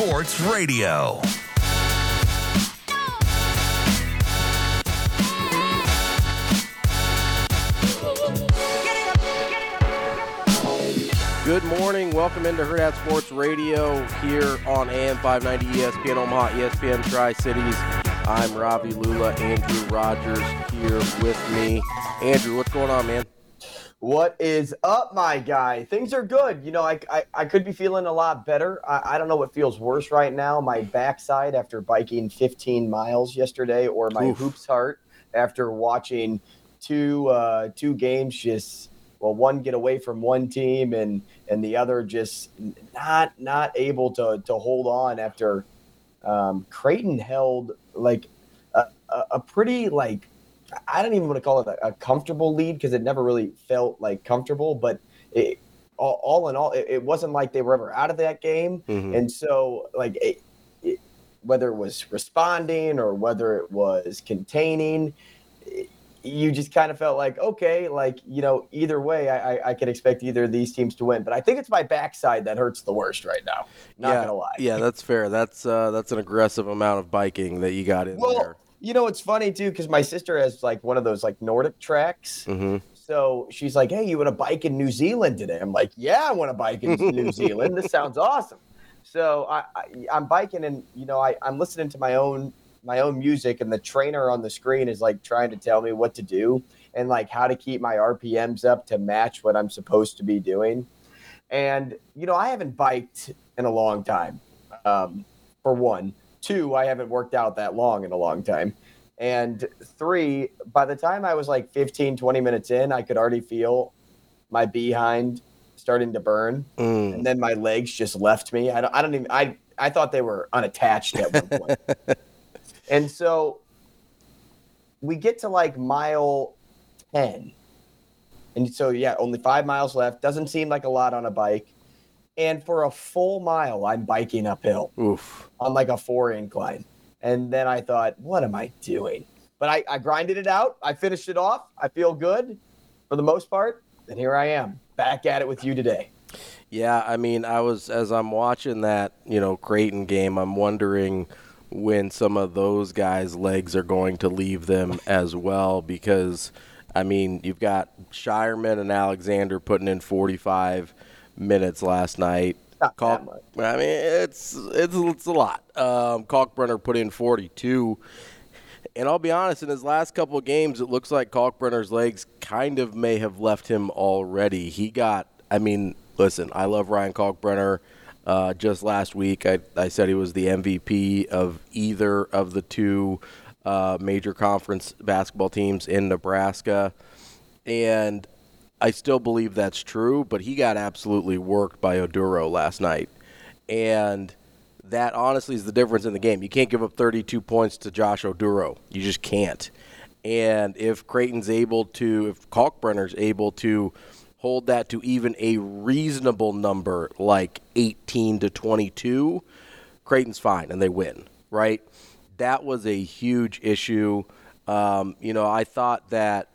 Sports Radio. Good morning. Welcome into Hurrdat Sports Radio here on AM 590 ESPN Omaha, ESPN Tri Cities. I'm Ravi Lulla. Andrew Rogers here with me. Andrew, what's going on, man? What is up, my guy? Things are good. You know, I, I, I could be feeling a lot better. I, I don't know what feels worse right now my backside after biking 15 miles yesterday, or my Oof. hoops heart after watching two uh, two games just well one get away from one team and and the other just not not able to to hold on after um, Creighton held like a, a, a pretty like I don't even want to call it a, a comfortable lead because it never really felt like comfortable, but it, all, all in all, it, it wasn't like they were ever out of that game. Mhm. And so, like, it, it, whether it was responding or whether it was containing, you just kind of felt like, okay, like, you know, either way, I, I, I could expect either of these teams to win. But I think it's my backside that hurts the worst right now. Not yeah, going to lie. Yeah, that's fair. That's uh, that's an aggressive amount of biking that you got in Well, there. You know, it's funny too because my sister has like one of those like NordicTracks. hmm So she's like, "Hey, you want to bike in New Zealand today?" I'm like, "Yeah, I want to bike in New Zealand. This sounds awesome." So I, I, I'm biking, and you know, I, I'm listening to my own my own music, and the trainer on the screen is like trying to tell me what to do and like how to keep my RPMs up to match what I'm supposed to be doing. And you know, I haven't biked in a long time. Um, for one, two, I haven't worked out that long in a long time. And three, by the time I was like 15, 20 minutes in, I could already feel my behind starting to burn. Mm. And then my legs just left me. I don't, I don't even, I, I thought they were unattached at one point. and so we get to like mile 10. And so, yeah, only five miles left. Doesn't seem like a lot on a bike. And for a full mile, I'm biking uphill Oof. on like a four incline. And then I thought, what am I doing? But I, I grinded it out. I finished it off. I feel good for the most part. And here I am back at it with you today. Yeah, I mean, I was as I'm watching that, you know, Creighton game, I'm wondering when some of those guys' legs are going to leave them as well because I mean, you've got Scheierman and Alexander putting in 45 minutes last night. Not Kalk- that much. I mean, it's it's it's a lot. Um, Kalkbrenner put in 42. And I'll be honest, in his last couple of games, it looks like Kalkbrenner's legs kind of may have left him already. He got, I mean, listen, I love Ryan Kalkbrenner. Uh, just last week, I, I said he was the MVP of either of the two uh, major conference basketball teams in Nebraska. And I still believe that's true, but he got absolutely worked by Oduro last night. And that honestly is the difference in the game. You can't give up 32 points to Josh Oduro. You just can't. And if Creighton's able to, if Kalkbrenner's able to hold that to even a reasonable number like 18 to 22, Creighton's fine and they win, right? That was a huge issue. Um, you know, I thought that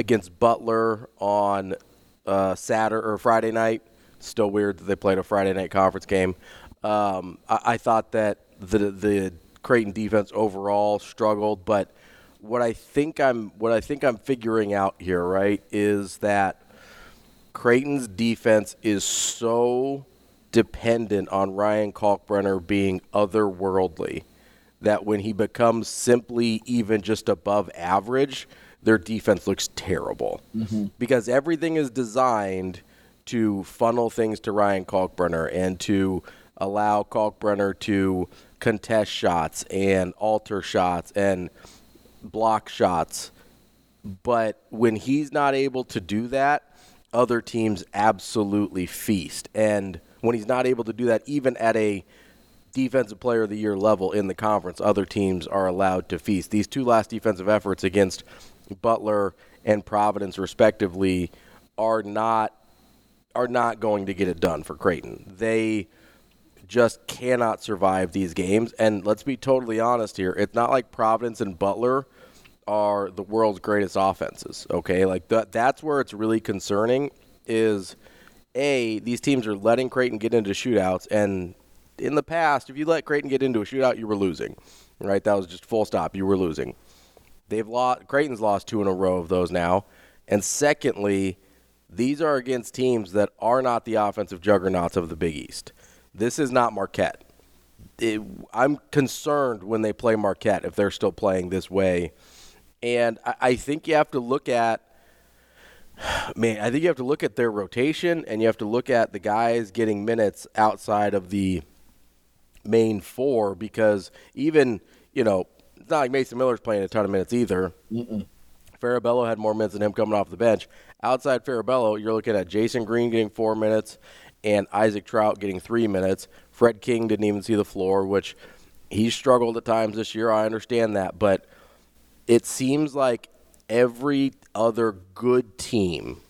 against Butler on uh, Saturday or Friday night. Still weird that they played a Friday night conference game. Um, I, I thought that the the Creighton defense overall struggled, but what I think I'm what I think I'm figuring out here, right, is that Creighton's defense is so dependent on Ryan Kalkbrenner being otherworldly that when he becomes simply even just above average, their defense looks terrible. Mm-hmm. Because everything is designed to funnel things to Ryan Kalkbrenner and to allow Kalkbrenner to contest shots and alter shots and block shots. But when he's not able to do that, other teams absolutely feast. And when he's not able to do that, even at a defensive player of the year level in the conference, other teams are allowed to feast. These two last defensive efforts against Butler and Providence, respectively, are not are not going to get it done for Creighton. They just cannot survive these games. And let's be totally honest here. It's not like Providence and Butler are the world's greatest offenses. Okay, like that. That's where it's really concerning. Is a these teams are letting Creighton get into shootouts, and in the past, if you let Creighton get into a shootout, you were losing. Right? That was just full stop. You were losing. They've lost. Creighton's lost two in a row of those now. And secondly, these are against teams that are not the offensive juggernauts of the Big East. This is not Marquette. It, I'm concerned when they play Marquette if they're still playing this way. And I, I think you have to look at man, I think you have to look at their rotation and you have to look at the guys getting minutes outside of the main four because even, you know, it's not like Mason Miller's playing a ton of minutes either. Mm-mm. Farabello had more minutes than him coming off the bench. Outside Farabello, you're looking at Jasen Green getting four minutes and Isaac Traudt getting three minutes. Fred King didn't even see the floor, which he struggled at times this year. I understand that. But it seems like every other good team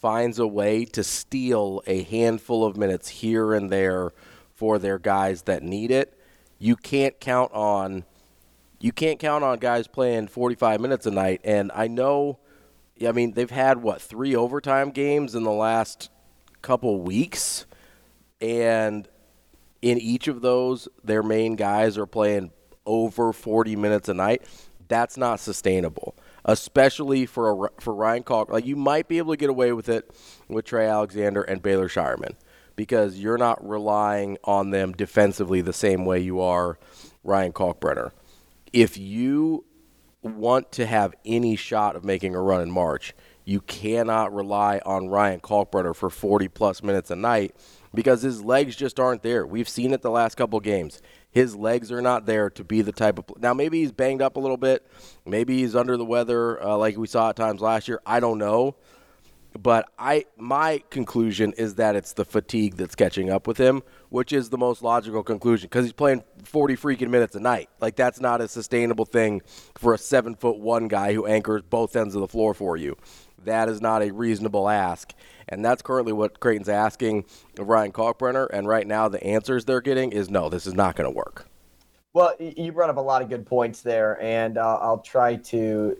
finds a way to steal a handful of minutes here and there for their guys that need it. You can't count on you can't count on guys playing 45 minutes a night and I know I mean they've had what 3 overtime games in the last couple weeks and in each of those their main guys are playing over 40 minutes a night. That's not sustainable especially for a, for Ryan Kalk. Like you might be able to get away with it with Trey Alexander and Baylor Scheierman because you're not relying on them defensively the same way you are Ryan Kalkbrenner. If you want to have any shot of making a run in March, you cannot rely on Ryan Kalkbrenner for 40 plus minutes a night because his legs just aren't there. We've seen it the last couple games. His legs are not there to be the type of. Now, maybe he's banged up a little bit. Maybe he's under the weather, uh, like we saw at times last year. I don't know. But I, my conclusion is that it's the fatigue that's catching up with him, which is the most logical conclusion because he's playing 40 freaking minutes a night. Like that's not a sustainable thing for a seven foot one guy who anchors both ends of the floor for you. That is not a reasonable ask. And that's currently what Creighton's asking of Ryan Kalkbrenner. And right now, the answers they're getting is no, this is not going to work. Well, you brought up a lot of good points there, and uh, I'll try to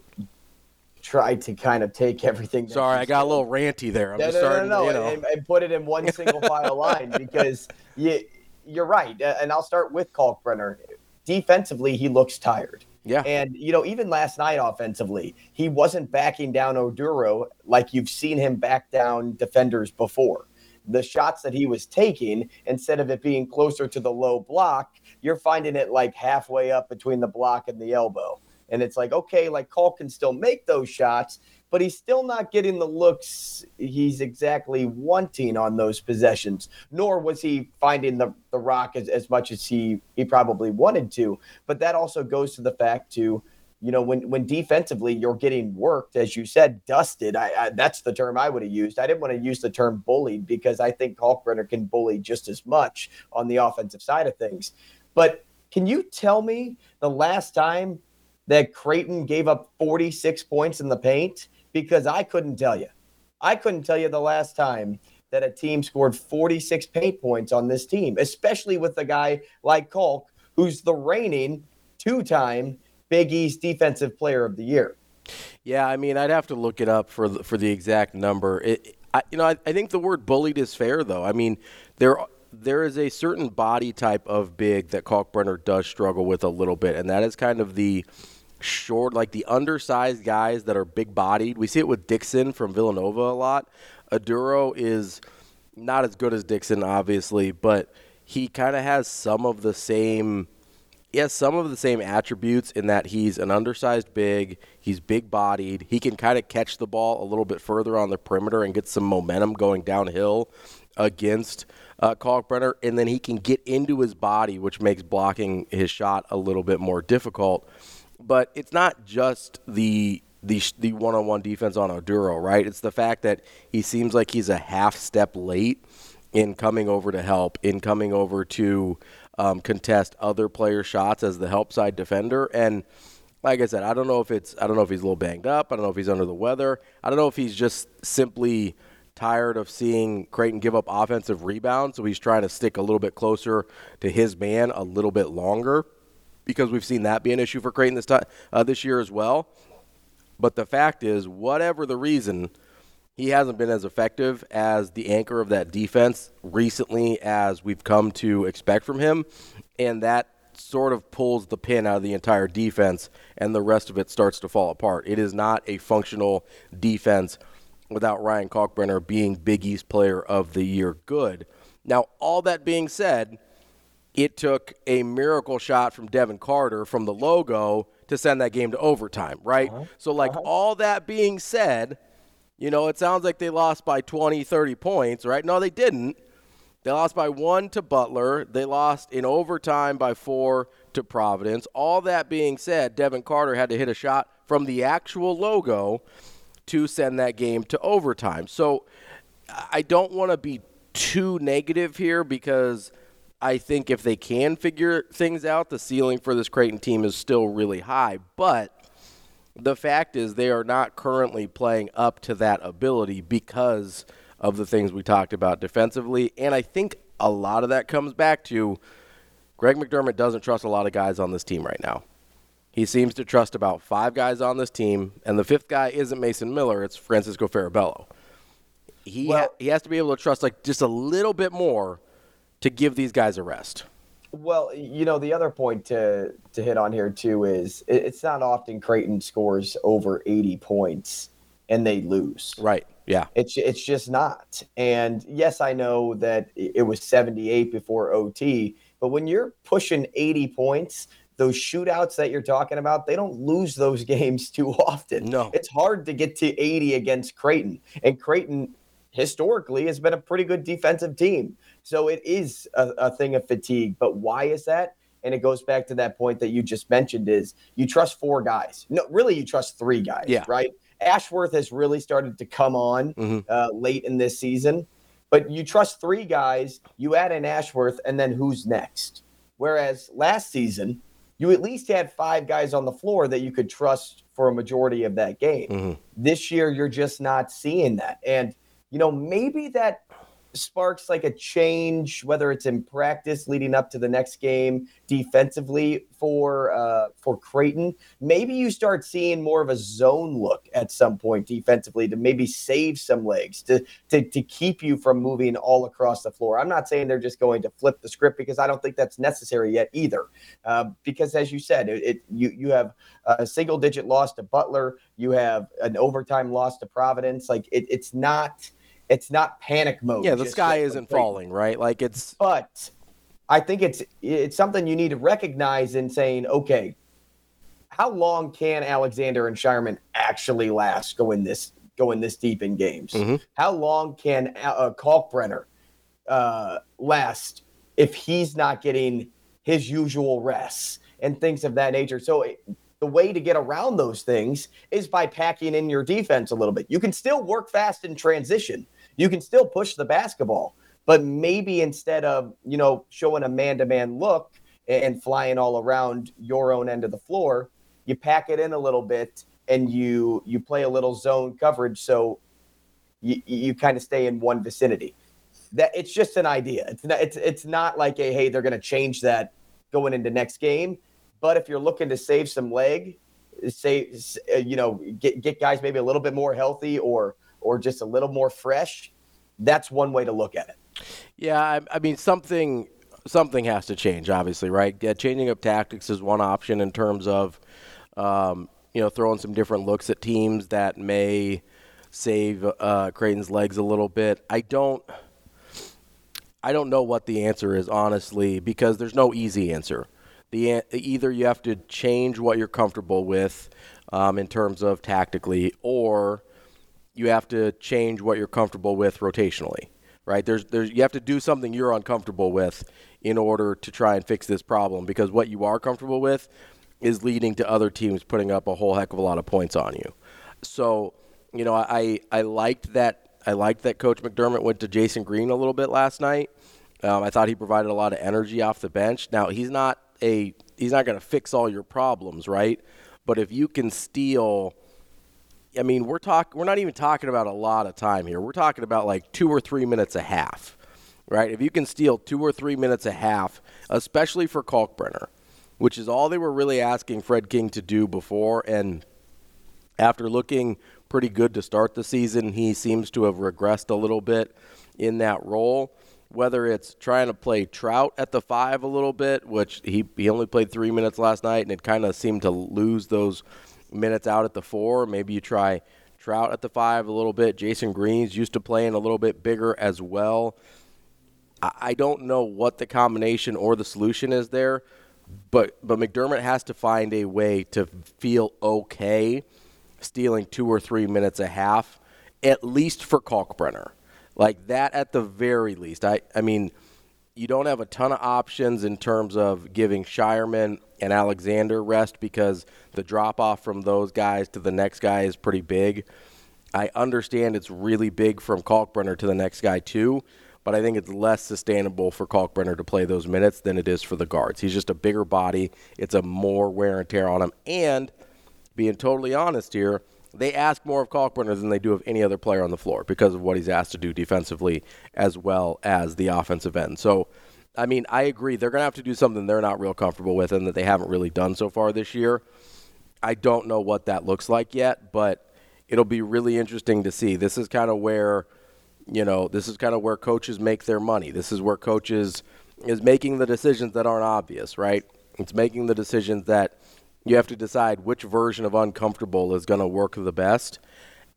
try to kind of take everything. Sorry, I got said. a little ranty there. I'm no, just no, starting, no, no, you know. and, and, put it in one single file line because you, you're right. And I'll start with Kalkbrenner. Defensively, he looks tired. Yeah. And, you know, even last night offensively, he wasn't backing down Oduro like you've seen him back down defenders before. The shots that he was taking, instead of it being closer to the low block, you're finding it like halfway up between the block and the elbow. And it's like, okay, like Call can still make those shots, but he's still not getting the looks he's exactly wanting on those possessions, nor was he finding the, the rock as, as much as he, he probably wanted to. But that also goes to the fact to, you know, when when defensively you're getting worked, as you said, dusted. I, I that's the term I would have used. I didn't want to use the term bullied because I think Kalkbrenner can bully just as much on the offensive side of things. But can you tell me the last time that Creighton gave up 46 points in the paint? because I couldn't tell you. I couldn't tell you the last time that a team scored 46 paint points on this team, especially with a guy like Kalk, who's the reigning two time Big East Defensive Player of the Year. Yeah, I mean, I'd have to look it up for the, for the exact number. It, I, you know, I, I think the word bullied is fair, though. I mean, there there is a certain body type of big that Kalkbrenner does struggle with a little bit, and that is kind of the short, like the undersized guys that are big bodied. We see it with Dixon from Villanova a lot. Oduro is not as good as Dixon, obviously, but he kind of has some of the same. He has some of the same attributes in that he's an undersized big, he's big bodied, he can kind of catch the ball a little bit further on the perimeter and get some momentum going downhill against uh, Kalkbrenner, and then he can get into his body, which makes blocking his shot a little bit more difficult. But it's not just the the the one-on-one defense on Oduro, right? It's the fact that he seems like he's a half step late in coming over to help, in coming over to um, contest other player shots as the help side defender. And like I said, I don't know if it's I don't know if he's a little banged up. I don't know if he's under the weather. I don't know if he's just simply tired of seeing Creighton give up offensive rebounds, so he's trying to stick a little bit closer to his man a little bit longer because we've seen that be an issue for Creighton this time uh, this year as well. But the fact is, whatever the reason, he hasn't been as effective as the anchor of that defense recently as we've come to expect from him, and that sort of pulls the pin out of the entire defense, and the rest of it starts to fall apart. It is not a functional defense without Ryan Kalkbrenner being Big East Player of the Year good. Now, all that being said, it took a miracle shot from Devin Carter from the logo to send that game to overtime, right? Uh-huh. So, like, uh-huh. all that being said, you know, it sounds like they lost by 20, 30 points, right? No, they didn't. They lost by one to Butler. They lost in overtime by four to Providence. All that being said, Devin Carter had to hit a shot from the actual logo to send that game to overtime. So I don't want to be too negative here because – I think if they can figure things out, the ceiling for this Creighton team is still really high. But the fact is, they are not currently playing up to that ability because of the things we talked about defensively. And I think a lot of that comes back to Greg McDermott doesn't trust a lot of guys on this team right now. He seems to trust about five guys on this team, and the fifth guy isn't Mason Miller, it's Francisco Farabello. He, well, ha- he has to be able to trust like just a little bit more to give these guys a rest. Well, you know, the other point to to hit on here too is it's not often Creighton scores over 80 points and they lose. Right. Yeah. It's it's just not. And yes, I know that it was 78 before OT, but when you're pushing 80 points, those shootouts that you're talking about, they don't lose those games too often. No. It's hard to get to 80 against Creighton. And Creighton historically has been a pretty good defensive team. So it is a, a thing of fatigue. But why is that? And it goes back to that point that you just mentioned is you trust four guys. No, really, you trust three guys, yeah. right? Ashworth has really started to come on mm-hmm. uh, late in this season, but you trust three guys. You add in Ashworth, and then who's next? Whereas last season, you at least had five guys on the floor that you could trust for a majority of that game. Mm-hmm. This year, you're just not seeing that. And, you know, maybe that sparks like a change, whether it's in practice leading up to the next game defensively for uh, for Creighton. Maybe you start seeing more of a zone look at some point defensively to maybe save some legs to to, to keep you from moving all across the floor. I'm not saying they're just going to flip the script because I don't think that's necessary yet either. Uh, because as you said, it, it you you have a single digit loss to Butler, you have an overtime loss to Providence. Like it, it's not it's not panic mode. Yeah, the sky isn't falling, right? Like it's but I think it's it's something you need to recognize in saying, okay, how long can Alexander and Scheierman actually last going this going this deep in games? Mm-hmm. How long can uh, Kalkbrenner uh, last if he's not getting his usual rests and things of that nature? So it, the way to get around those things is by packing in your defense a little bit. You can still work fast in transition you can still push the basketball, but maybe instead of, you know, showing a man to man look and flying all around your own end of the floor, you pack it in a little bit and you you play a little zone coverage so you, you kind of stay in one vicinity. That it's just an idea. It's not, it's it's not like a hey they're going to change that going into next game. But if you're looking to save some leg, say uh, you know get get guys maybe a little bit more healthy or or just a little more fresh, that's one way to look at it. Yeah, I, I mean something something has to change, obviously, right? Yeah, changing up tactics is one option in terms of um, you know throwing some different looks at teams that may save uh, Creighton's legs a little bit. I don't. I don't know what the answer is honestly because there's no easy answer. The either you have to change what you're comfortable with um, in terms of tactically, or you have to change what you're comfortable with rotationally. Right? There's there's you have to do something you're uncomfortable with in order to try and fix this problem because what you are comfortable with is leading to other teams putting up a whole heck of a lot of points on you. So, you know, I I liked that I liked that Coach McDermott went to Jasen Green a little bit last night. Um, I thought he provided a lot of energy off the bench. Now he's not a he's not going to fix all your problems, right? But if you can steal, I mean, we're talk we're not even talking about a lot of time here. We're talking about like two or three minutes a half, right? If you can steal two or three minutes a half, especially for Kalkbrenner, which is all they were really asking Fred King to do before, and after looking pretty good to start the season. He seems to have regressed a little bit in that role. Whether it's trying to play Traudt at the five a little bit, which he, he only played three minutes last night, and it kind of seemed to lose those minutes out at the four. Maybe you try Traudt at the five a little bit. Jasen Green's used to playing a little bit bigger as well. I don't know what the combination or the solution is there, but but McDermott has to find a way to feel okay stealing two or three minutes a half, at least for Kalkbrenner. Like that at the very least. I, I mean, you don't have a ton of options in terms of giving Scheierman and Alexander rest because the drop off from those guys to the next guy is pretty big. I understand it's really big from Kalkbrenner to the next guy too, but I think it's less sustainable for Kalkbrenner to play those minutes than it is for the guards. He's just a bigger body. It's a more wear and tear on him. And – being totally honest here, they ask more of Kalkbrenner than they do of any other player on the floor because of what he's asked to do defensively as well as the offensive end. So, I mean, I agree. They're going to have to do something they're not real comfortable with and that they haven't really done so far this year. I don't know what that looks like yet, but it'll be really interesting to see. This is kind of where, you know, this is kind of where coaches make their money. This is where coaches is making the decisions that aren't obvious, right? It's making the decisions that you have to decide which version of uncomfortable is going to work the best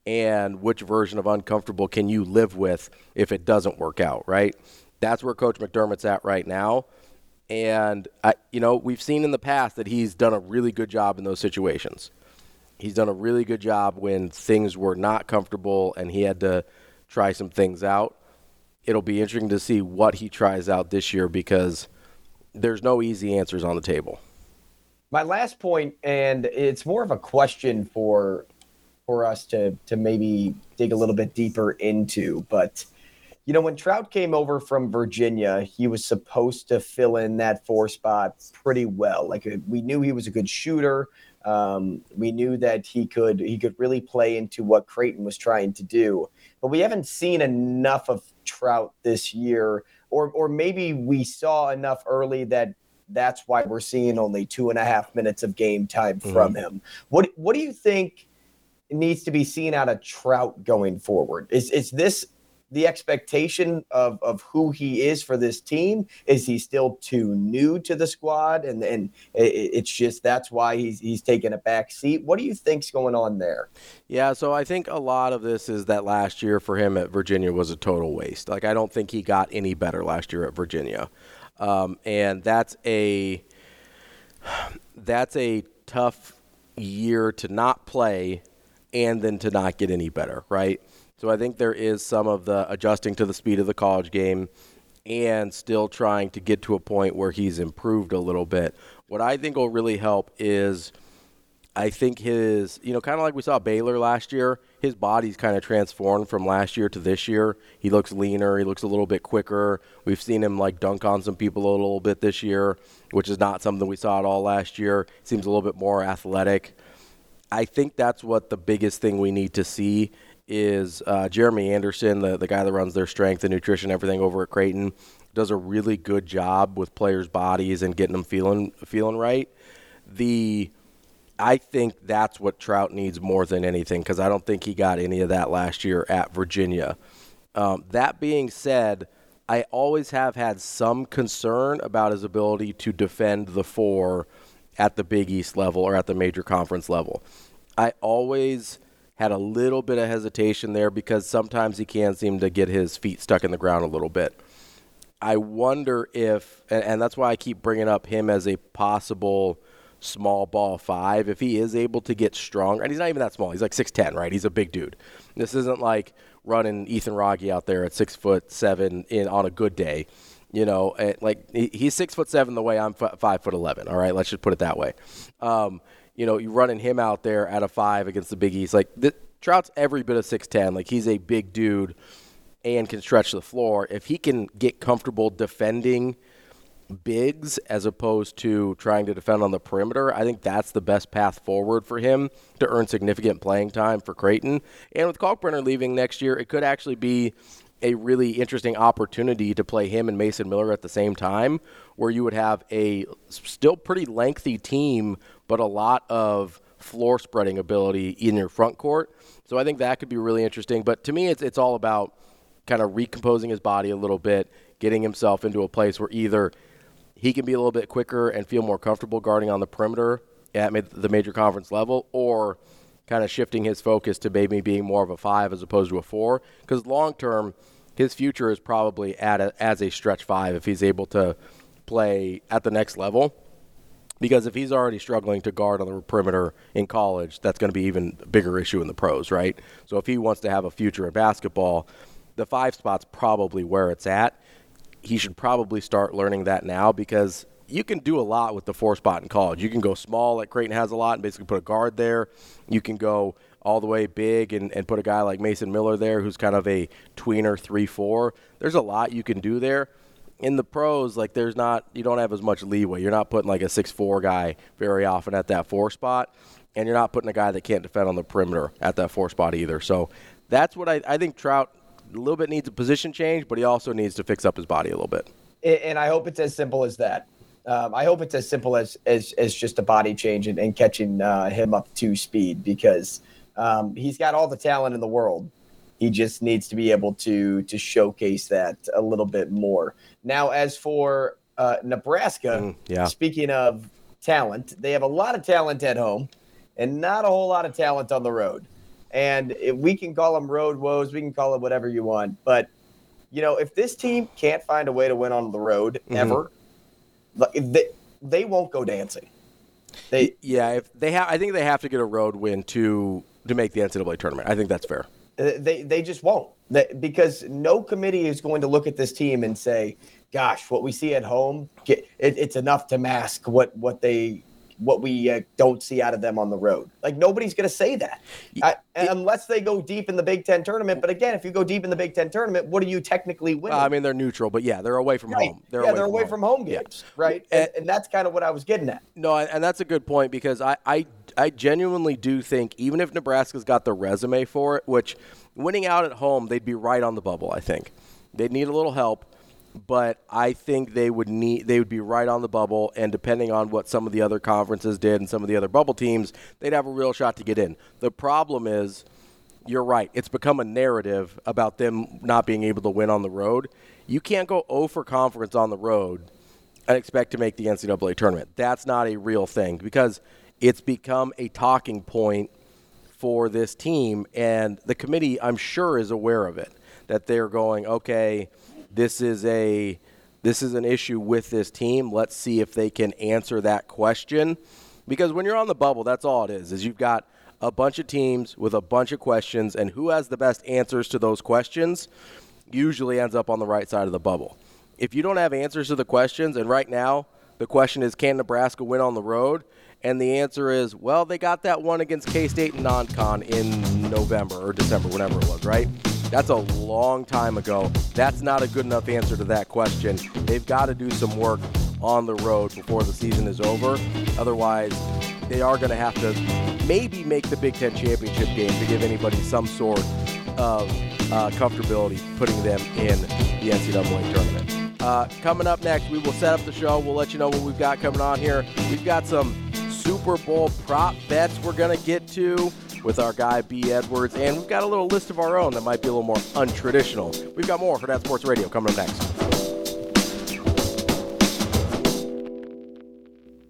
and which version of uncomfortable can you live with if it doesn't work out, right? That's where Coach McDermott's at right now. And, I, you know, we've seen in the past that he's done a really good job in those situations. He's done a really good job when things were not comfortable and he had to try some things out. It'll be interesting to see what he tries out this year because there's no easy answers on the table. My last point, and it's more of a question for for us to to maybe dig a little bit deeper into, but you know, when Traudt came over from Virginia, he was supposed to fill in that four spot pretty well. Like we knew he was a good shooter. Um, we knew that he could he could really play into what Creighton was trying to do, but we haven't seen enough of Traudt this year, or or maybe we saw enough early that that's why we're seeing only two and a half minutes of game time mm-hmm. from him. What what do you think needs to be seen out of Traudt going forward? Is is this the expectation of, of who he is for this team? Is he still too new to the squad? And and it's just that's why he's he's taking a back seat. What do you think's going on there? Yeah, so I think a lot of this is that last year for him at Virginia was a total waste. Like I don't think he got any better last year at Virginia. Um, and that's a that's a tough year to not play and then to not get any better, right? So I think there is some of the adjusting to the speed of the college game and still trying to get to a point where he's improved a little bit. What I think will really help is – I think his, you know, kind of like we saw Baylor last year, his body's kind of transformed from last year to this year. He looks leaner, he looks a little bit quicker. We've seen him like dunk on some people a little bit this year, which is not something we saw at all last year. Seems a little bit more athletic. I think that's what the biggest thing we need to see is uh, Jeremy Anderson, the, the guy that runs their strength and nutrition, everything over at Creighton, does a really good job with players' bodies and getting them feeling feeling right. The I think that's what Traudt needs more than anything because I don't think he got any of that last year at Virginia. Um, that being said, I always have had some concern about his ability to defend the four at the Big East level or at the major conference level. I always had a little bit of hesitation there because sometimes he can seem to get his feet stuck in the ground a little bit. I wonder if, and, and that's why I keep bringing up him as a possible small ball five. If he is able to get strong, and he's not even that small, he's like 6'10, right? He's a big dude. This isn't like running Ethan Wragge out there at six foot seven in on a good day. You know, like he's six foot seven the way I'm five foot eleven. All right, let's just put it that way. Um, you know, you running him out there at a five against the Big East, like the, Traudt's every bit of six ten. Like he's a big dude and can stretch the floor. If he can get comfortable defending bigs as opposed to trying to defend on the perimeter, I think that's the best path forward for him to earn significant playing time for Creighton. And with Kalkbrenner leaving next year, it could actually be a really interesting opportunity to play him and Mason Miller at the same time, where you would have a still pretty lengthy team, but a lot of floor spreading ability in your front court. So I think that could be really interesting. But to me, it's it's all about kind of recomposing his body a little bit, getting himself into a place where either he can be a little bit quicker and feel more comfortable guarding on the perimeter at the major conference level, or kind of shifting his focus to maybe being more of a five as opposed to a four. Because long term, his future is probably at a, as a stretch five if he's able to play at the next level. Because if he's already struggling to guard on the perimeter in college, that's going to be even a bigger issue in the pros, right? So if he wants to have a future in basketball, the five spot's probably where it's at. He should probably start learning that now because you can do a lot with the four spot in college. You can go small, like Creighton has a lot, and basically put a guard there. You can go all the way big and, and put a guy like Mason Miller there who's kind of a tweener 3 4. There's a lot you can do there. In the pros, like there's not, you don't have as much leeway. You're not putting like a six four guy very often at that four spot, and you're not putting a guy that can't defend on the perimeter at that four spot either. So that's what I, I think Traudt a little bit needs a position change, but he also needs to fix up his body a little bit. And I hope it's as simple as that. Um, I hope it's as simple as as, as just a body change and, and catching uh, him up to speed because um, he's got all the talent in the world. He just needs to be able to to showcase that a little bit more. Now, as for uh, Nebraska, mm, yeah. speaking of talent, they have a lot of talent at home and not a whole lot of talent on the road. And we can call them road woes, we can call it whatever you want. But you know, if this team can't find a way to win on the road mm-hmm. ever, they, they won't go dancing. They yeah, if they have, I think they have to get a road win to to make the NCAA tournament. I think that's fair. Uh, they they just won't they, because no committee is going to look at this team and say, "Gosh, what we see at home, get, it, it's enough to mask what what they what we uh, don't see out of them on the road. Like nobody's going to say that I, unless they go deep in the Big Ten tournament. But again, if you go deep in the Big Ten tournament, what are you technically winning? Uh, I mean, they're neutral, but yeah, they're away from right. home. They're yeah, away they're from away home. from home games, yeah. right? And, and, that's kind of what I was getting at. No, and that's a good point because I, I, I genuinely do think even if Nebraska's got the resume for it, which winning out at home, they'd be right on the bubble. I think they'd need a little help but I think they would need they would be right on the bubble, and depending on what some of the other conferences did and some of the other bubble teams, they'd have a real shot to get in. The problem is, you're right. It's become a narrative about them not being able to win on the road. You can't go 0 for conference on the road and expect to make the NCAA tournament. That's not a real thing because it's become a talking point for this team, and the committee, I'm sure, is aware of it. That they're going, okay this is a this is an issue with this team. Let's see if they can answer that question. Because when you're on the bubble, that's all it is. Is you've got a bunch of teams with a bunch of questions, and who has the best answers to those questions usually ends up on the right side of the bubble. If you don't have answers to the questions, and right now the question is, can Nebraska win on the road? And the answer is, well, they got that one against K State and non con in November or December, whenever it was, right? That's a long time ago. That's not a good enough answer to that question. They've got to do some work on the road before the season is over. Otherwise, they are going to have to maybe make the Big Ten championship game to give anybody some sort of uh, comfortability putting them in the NCAA tournament. Uh, coming up next, we will set up the show. We'll let you know what we've got coming on here. We've got some Super Bowl prop bets we're going to get to with our guy B. Edwards, and we've got a little list of our own that might be a little more untraditional. We've got more for that Sports Radio coming up next.